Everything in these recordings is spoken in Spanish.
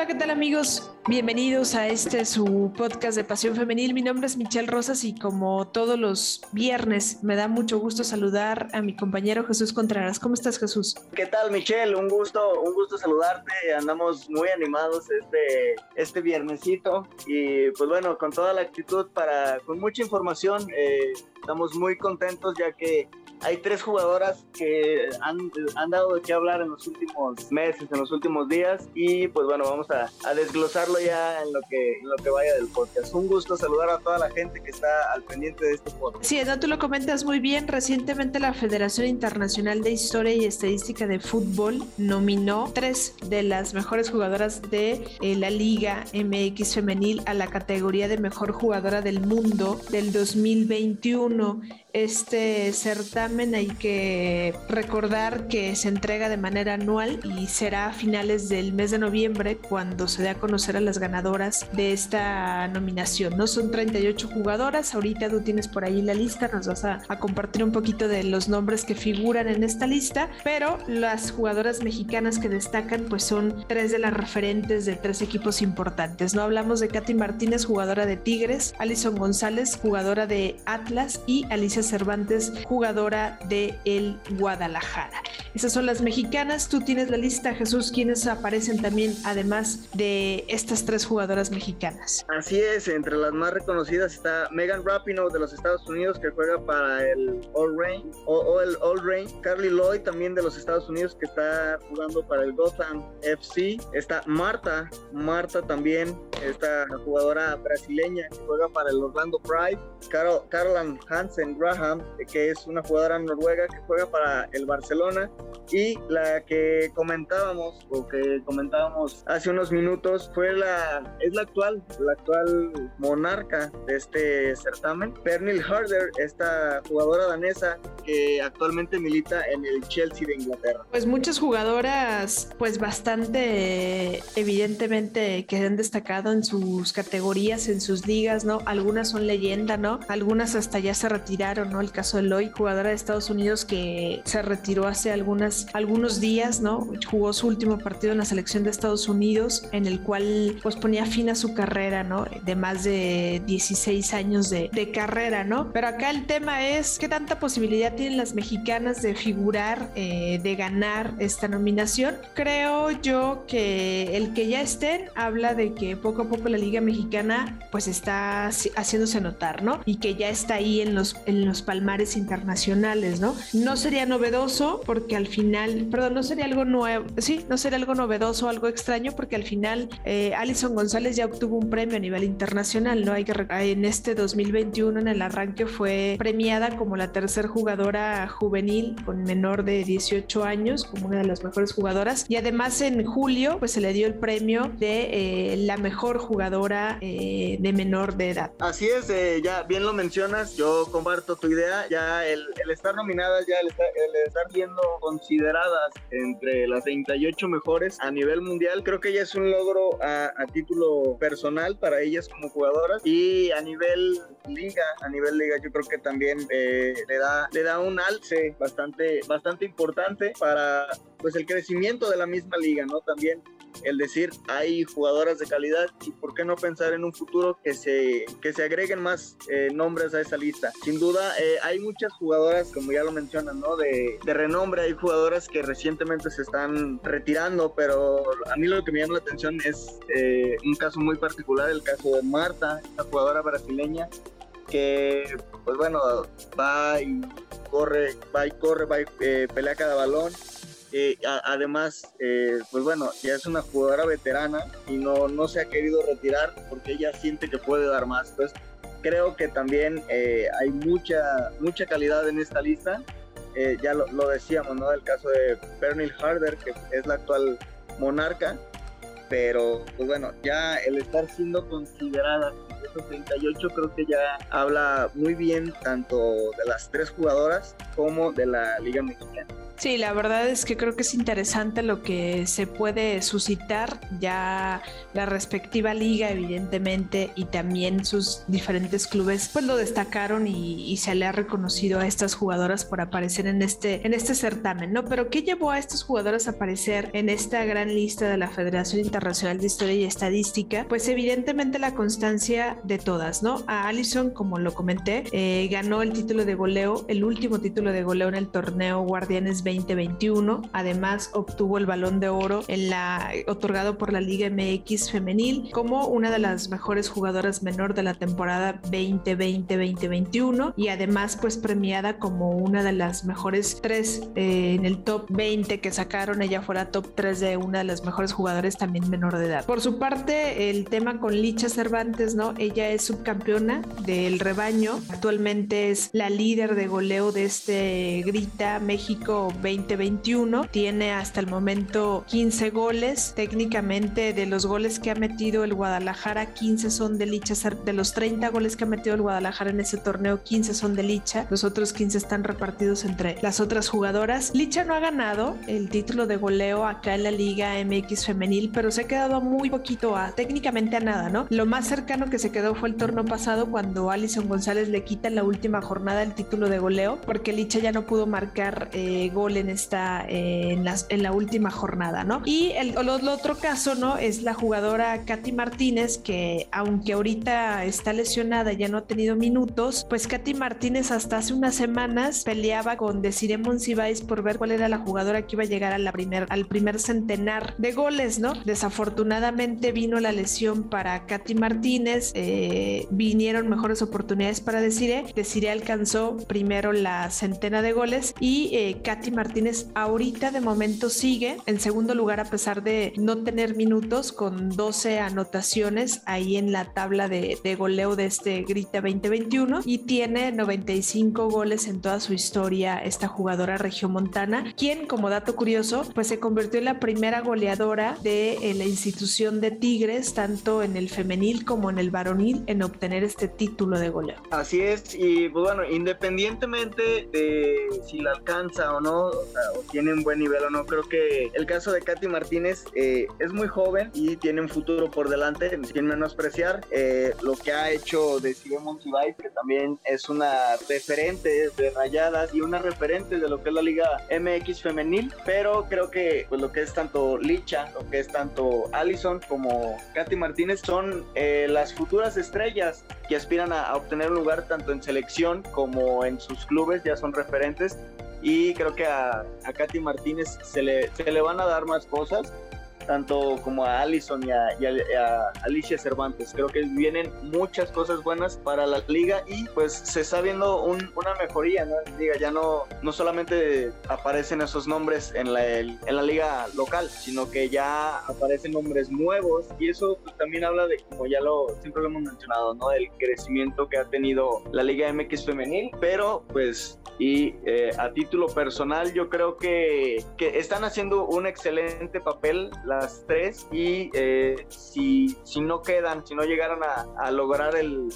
Hola, ¿qué tal amigos? Bienvenidos a este su podcast de Pasión Femenil. Mi nombre es Michelle Rosas y como todos los viernes me da mucho gusto saludar a mi compañero Jesús Contreras. ¿Cómo estás, Jesús? ¿Qué tal, Michelle? Un gusto, un gusto saludarte. Andamos muy animados este, este viernesito y pues bueno, con toda la actitud para, con mucha información. Eh, estamos muy contentos ya que hay tres jugadoras que han, han, dado de qué hablar en los últimos meses, en los últimos días y pues bueno, vamos a, desglosarlo ya en lo, que, en lo que vaya del podcast. Un gusto saludar a toda la gente que está al pendiente de este podcast. Sí, no, tú lo comentas muy bien. Recientemente la Federación Internacional de Historia y Estadística de Fútbol nominó tres de las mejores jugadoras de eh, la Liga MX femenil a la categoría de mejor jugadora del mundo del 2021. Este certamen hay que recordar que se entrega de manera anual y será a finales del mes de noviembre cuando se dé a conocer a las ganadoras de esta nominación. No son 38 jugadoras, ahorita tú tienes por ahí la lista, nos vas a, compartir un poquito de los nombres que figuran en esta lista, pero las jugadoras mexicanas que destacan pues son tres de las referentes de tres equipos importantes. No hablamos de Katy Martínez, jugadora de Tigres, Alison González, jugadora de Atlas y Alicia Cervantes, jugadora de el Guadalajara. Esas son las mexicanas. Tú tienes la lista, Jesús, quienes aparecen también, además de estas tres jugadoras mexicanas. Así es, entre las más reconocidas está Megan Rapinoe de los Estados Unidos, que juega para el All Rain, o, el All. Carly Lloyd también de los Estados Unidos, que está jugando para el Gotham FC. Está Marta, Marta también, esta jugadora brasileña que juega para el Orlando Pride. Carol, Caroline Hansen que es una jugadora noruega que juega para el Barcelona. Y la que comentábamos, o que comentábamos hace unos minutos, fue la, es la actual, la actual monarca de este certamen, Pernil Harder, esta jugadora danesa que actualmente milita en el Chelsea de Inglaterra. Pues muchas jugadoras, pues bastante evidentemente que han destacado en sus categorías, en sus ligas, ¿no? Algunas son leyenda, ¿no? Algunas hasta ya se retiraron ¿no? El caso de Loy, jugadora de Estados Unidos que se retiró hace algunas, algunos días, ¿no? Jugó su último partido en la selección de Estados Unidos, en el cual pues ponía fin a su carrera, ¿no? De más de 16 años de, de carrera, ¿no? Pero acá el tema es qué tanta posibilidad tienen las mexicanas de figurar, eh, de ganar esta nominación. Creo yo que el que ya estén habla de que poco a poco la Liga Mexicana pues está haciéndose notar, ¿no? Y que ya está ahí en los, en los palmares internacionales, ¿no? No sería novedoso porque al final, perdón, no sería algo nuevo, sí, no sería algo novedoso, algo extraño porque al final eh, Alison González ya obtuvo un premio a nivel internacional, ¿no? Hay que en este 2021 en el arranque fue premiada como la tercer jugadora juvenil con menor de 18 años, como una de las mejores jugadoras y además en julio pues se le dio el premio de eh, la mejor jugadora eh, de menor de edad. Así es, ya bien lo mencionas, yo comparto tu idea, ya el, estar nominadas, ya el estar, siendo consideradas entre las 38 mejores a nivel mundial, creo que ya es un logro a, título personal para ellas como jugadoras y a nivel liga, a nivel liga yo creo que también eh, le, da, le da un alce bastante, bastante importante para pues el crecimiento de la misma liga, ¿no? También el decir hay jugadoras de calidad y por qué no pensar en un futuro que se, que se agreguen más eh, nombres a esa lista. Sin duda eh, hay muchas jugadoras, como ya lo mencionan, ¿no? De, renombre, hay jugadoras que recientemente se están retirando, pero a mí lo que me llama la atención es eh, un caso muy particular, el caso de Marta, esta jugadora brasileña que pues bueno va y corre va y corre va y pelea cada balón eh, además, eh, pues bueno, ya es una jugadora veterana y no, no se ha querido retirar porque ella siente que puede dar más. Entonces, creo que también eh, hay mucha, mucha calidad en esta lista. ya lo, decíamos, ¿no? El caso de Pernil Harder, que es la actual monarca, pero pues bueno, ya el estar siendo considerada esos 38 creo que ya habla muy bien tanto de las tres jugadoras como de la Liga Mexicana. Sí, la verdad es que creo que es interesante lo que se puede suscitar ya la respectiva liga, evidentemente, y también sus diferentes clubes, pues lo destacaron y, se le ha reconocido a estas jugadoras por aparecer en este, en este certamen, ¿no? Pero ¿qué llevó a estas jugadoras a aparecer en esta gran lista de la Federación Internacional de Historia y Estadística? Pues evidentemente la constancia de todas, ¿no? A Allison, como lo comenté, eh, ganó el título de goleo, el último título de goleo en el torneo Guardianes 2021. Además, obtuvo el balón de oro en la, otorgado por la Liga MX femenil como una de las mejores jugadoras menor de la temporada 2020-2021 y además pues premiada como una de las mejores tres eh, en el top 20 que sacaron. Ella fue la top 3 de una de las mejores jugadoras también menor de edad. Por su parte, el tema con Licha Cervantes, ¿no? Ella es subcampeona del rebaño. Actualmente es la líder de goleo de este Grita México 2021. Tiene hasta el momento 15 goles. Técnicamente de los goles que ha metido el Guadalajara, 15 son de Licha. De los 30 goles que ha metido el Guadalajara en ese torneo, 15 son de Licha. Los otros 15 están repartidos entre las otras jugadoras. Licha no ha ganado el título de goleo acá en la Liga MX femenil, pero se ha quedado muy poquito a técnicamente a nada, ¿no? Lo más cercano que se quedó fue el torneo pasado cuando Alison González le quita en la última jornada el título de goleo porque Licha ya no pudo marcar eh, gol en esta eh, en, la última jornada, ¿no? Y el, otro caso, ¿no? Es la jugadora Katy Martínez, que aunque ahorita está lesionada, ya no ha tenido minutos, pues Katy Martínez hasta hace unas semanas peleaba con Desiree Monsiváis por ver cuál era la jugadora que iba a llegar a la primer, al primer centenar de goles, ¿no? Desafortunadamente vino la lesión para Katy Martínez, eh, vinieron mejores oportunidades para Desiree, Desiree alcanzó primero la centena de goles y eh, Katy Martínez ahorita de momento sigue en segundo lugar a pesar de no tener minutos con 12 anotaciones ahí en la tabla de, goleo de este Grita 2021 y tiene 95 goles en toda su historia esta jugadora regiomontana, quien como dato curioso pues se convirtió en la primera goleadora de eh, la institución de Tigres tanto en el femenil como en el varonil en obtener este título de goleo. Así es y pues, bueno, independientemente de si la alcanza o no, o, tiene un buen nivel o no. Creo que el caso de Katy Martínez eh, es muy joven y tiene un futuro por delante, sin menospreciar eh, lo que ha hecho de Simon Monsiváis, que también es una referente de rayadas y una referente de lo que es la Liga MX femenil, pero creo que pues, lo que es tanto Licha, lo que es tanto Allison como Katy Martínez son eh, las futuras estrellas que aspiran a, a obtener un lugar tanto en selección como en sus clubes, ya son referentes. Y creo que a, a Katy Martínez se le, se le van a dar más cosas tanto como a Allison y a, Alicia Cervantes. Creo que vienen muchas cosas buenas para la liga y pues se está viendo una mejoría ¿no? la liga. Ya no, no solamente aparecen esos nombres en la, en la liga local, sino que ya aparecen nombres nuevos y eso pues, también habla de, como ya lo siempre lo hemos mencionado, ¿no? del crecimiento que ha tenido la Liga MX femenil, pero pues y eh, a título personal yo creo que, que están haciendo un excelente papel tres y eh, si, si no quedan, si no llegaran a, lograr el,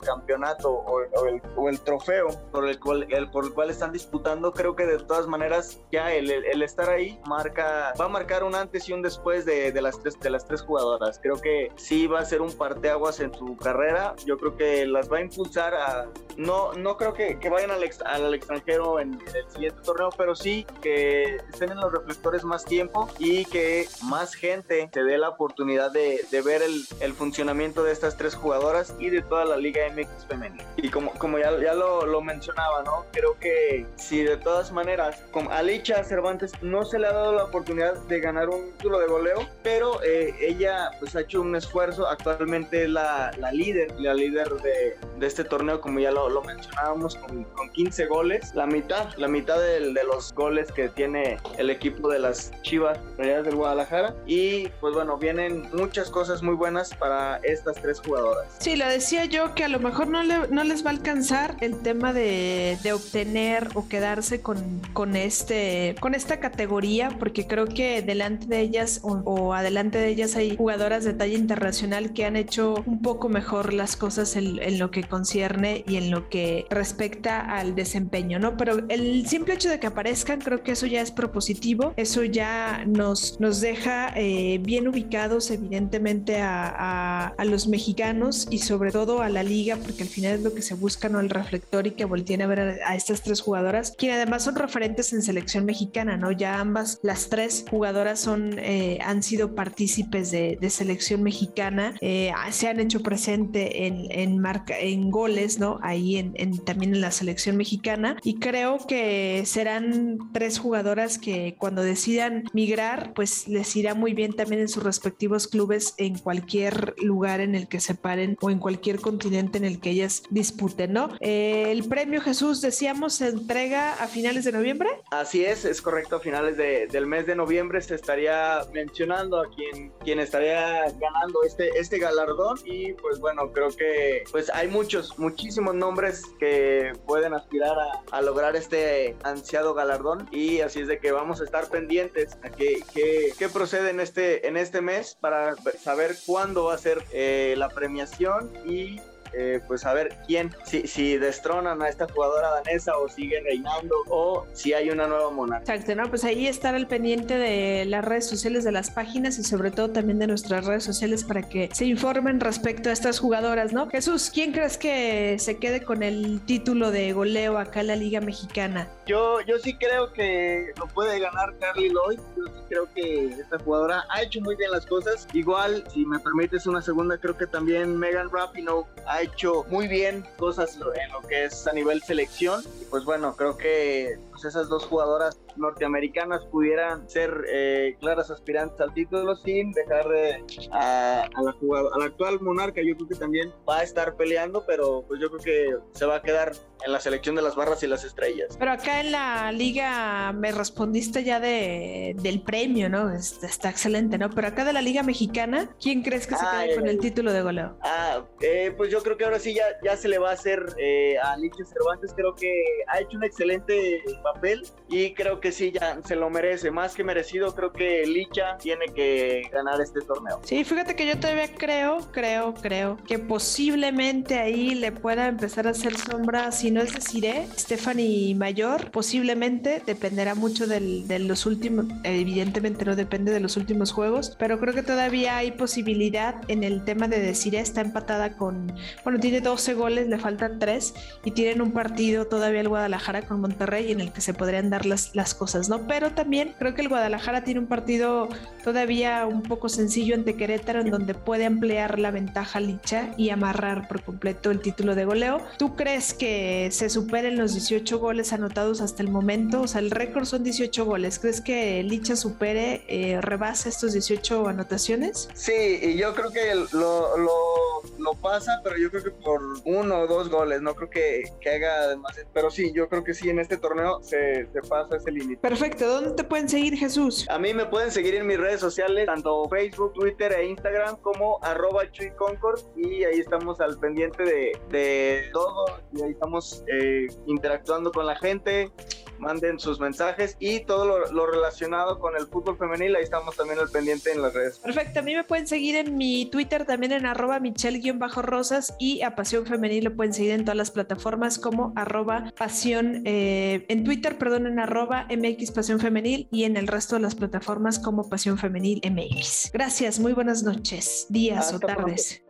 campeonato o, el, o, el, trofeo por el, cual, el, por el cual están disputando, creo que de todas maneras ya el, el, estar ahí marca, va a marcar un antes y un después de, de, las tres, de las tres jugadoras. Creo que sí va a ser un parteaguas en su carrera. Yo creo que las va a impulsar a... No, no creo que, que vayan al, al extranjero en, en el siguiente torneo, pero sí que estén en los reflectores más tiempo y que más más gente se dé la oportunidad de, de ver el, el, funcionamiento de estas tres jugadoras y de toda la Liga MX femenina. Y como, como ya, ya lo, lo, mencionaba, ¿no? Creo que si de todas maneras, como a Licha Cervantes no se le ha dado la oportunidad de ganar un título de goleo, pero eh, ella pues ha hecho un esfuerzo, actualmente es la, la líder, la líder de, de, este torneo, como ya lo, lo mencionábamos, con, con, 15 goles, la mitad, la mitad de, de los goles que tiene el equipo de las Chivas Rayadas del Guadalajara Guadalajara y pues bueno, vienen muchas cosas muy buenas para estas tres jugadoras. Sí, lo decía yo que a lo mejor no, no les va a alcanzar el tema de, obtener o quedarse con, con, este, con esta categoría, porque creo que delante de ellas o, adelante de ellas hay jugadoras de talla internacional que han hecho un poco mejor las cosas en, en lo que concierne y en lo que respecta al desempeño, ¿no? Pero el simple hecho de que aparezcan, creo que eso ya es propositivo, eso ya nos, nos deja eh, bien ubicados evidentemente a, a, los mexicanos y sobre todo a la liga, porque al final es lo que se busca, ¿no? El reflector y que volteen a ver a, estas tres jugadoras, quienes además son referentes en selección mexicana, ¿no? Ya ambas, las tres jugadoras son, eh, han sido partícipes de, de selección mexicana, eh, se han hecho presente en, en, marca, en goles, ¿no? Ahí en, en, también en la selección mexicana y creo que serán tres jugadoras que cuando decidan migrar, pues les irá muy bien también en sus respectivos clubes en cualquier lugar en el que se paren o en cualquier continente en el que ellas disputen, ¿no? El premio Jesús, decíamos, se entrega a finales de noviembre. Así es, es correcto, a finales de, del mes de noviembre se estaría mencionando a quien, quien estaría ganando este, este galardón y pues bueno, creo que pues hay muchos, muchísimos nombres que pueden aspirar a, a lograr este ansiado galardón y así es de que vamos a estar pendientes a qué, qué, en este, en este mes para saber cuándo va a ser eh, la premiación y eh, pues a ver quién, si, si destronan a esta jugadora danesa o siguen reinando o si hay una nueva monarca. Exacto, ¿no? Pues ahí estar al pendiente de las redes sociales de las páginas y sobre todo también de nuestras redes sociales para que se informen respecto a estas jugadoras, ¿no? Jesús, ¿quién crees que se quede con el título de goleo acá en la Liga Mexicana? Yo, yo sí creo que lo puede ganar Carly Lloyd. Yo sí creo que esta jugadora ha hecho muy bien las cosas. Igual, si me permites una segunda, creo que también Megan Rapinoe ha hecho muy bien cosas en lo que es a nivel selección. Y pues bueno, creo que pues esas dos jugadoras norteamericanas pudieran ser eh, claras aspirantes al título sin dejar de, a, la a la actual monarca. Yo creo que también va a estar peleando, pero pues yo creo que se va a quedar en la selección de las barras y las estrellas. Pero acá en la liga me respondiste ya de, del premio, ¿no? Está, excelente, ¿no? Pero acá de la liga mexicana, ¿quién crees que se quede con el título de goleo? Ah, eh, pues yo creo que ahora sí ya, ya se le va a hacer eh, a Licha Cervantes. Creo que ha hecho un excelente papel y creo que sí, ya se lo merece. Más que merecido, creo que Licha tiene que ganar este torneo. Sí, fíjate que yo todavía creo, creo, creo que posiblemente ahí le pueda empezar a hacer sombra, si no es decir, Stephanie Mayor, posiblemente dependerá mucho del, de los últimos, evidentemente no depende de los últimos juegos, pero creo que todavía hay posibilidad en el tema de decir está empatada con, bueno, tiene 12 goles, le faltan 3 y tienen un partido todavía el Guadalajara con Monterrey en el que se podrían dar las, las cosas, ¿no? Pero también creo que el Guadalajara tiene un partido todavía un poco sencillo ante Querétaro en donde puede ampliar la ventaja Licha y amarrar por completo el título de goleo. ¿Tú crees que se superen los 18 goles anotados hasta el momento? O sea, el récord son 18 goles. ¿Crees que Licha supere, eh, rebasa estos 18 anotaciones? Sí, y yo creo que lo, lo, pasa, pero yo creo que por uno o dos goles. No creo que, que haga además. Pero sí, yo creo que sí, en este torneo se, se pasa ese límite. Perfecto. ¿Dónde te pueden seguir, Jesús? A mí me pueden seguir en mis redes sociales, tanto Facebook, Twitter e Instagram, como arroba Chuy Concord. Y ahí estamos al pendiente de, de todo. Y ahí estamos eh, interactuando con la gente manden sus mensajes y todo lo, relacionado con el fútbol femenil, ahí estamos también al pendiente en las redes. Perfecto, a mí me pueden seguir en mi Twitter también en arroba michelle-rosas y a Pasión Femenil lo pueden seguir en todas las plataformas como arroba pasión, eh, en Twitter, perdón, en arroba MX Pasión Femenil y en el resto de las plataformas como Pasión Femenil MX. Gracias, muy buenas noches, días o tardes.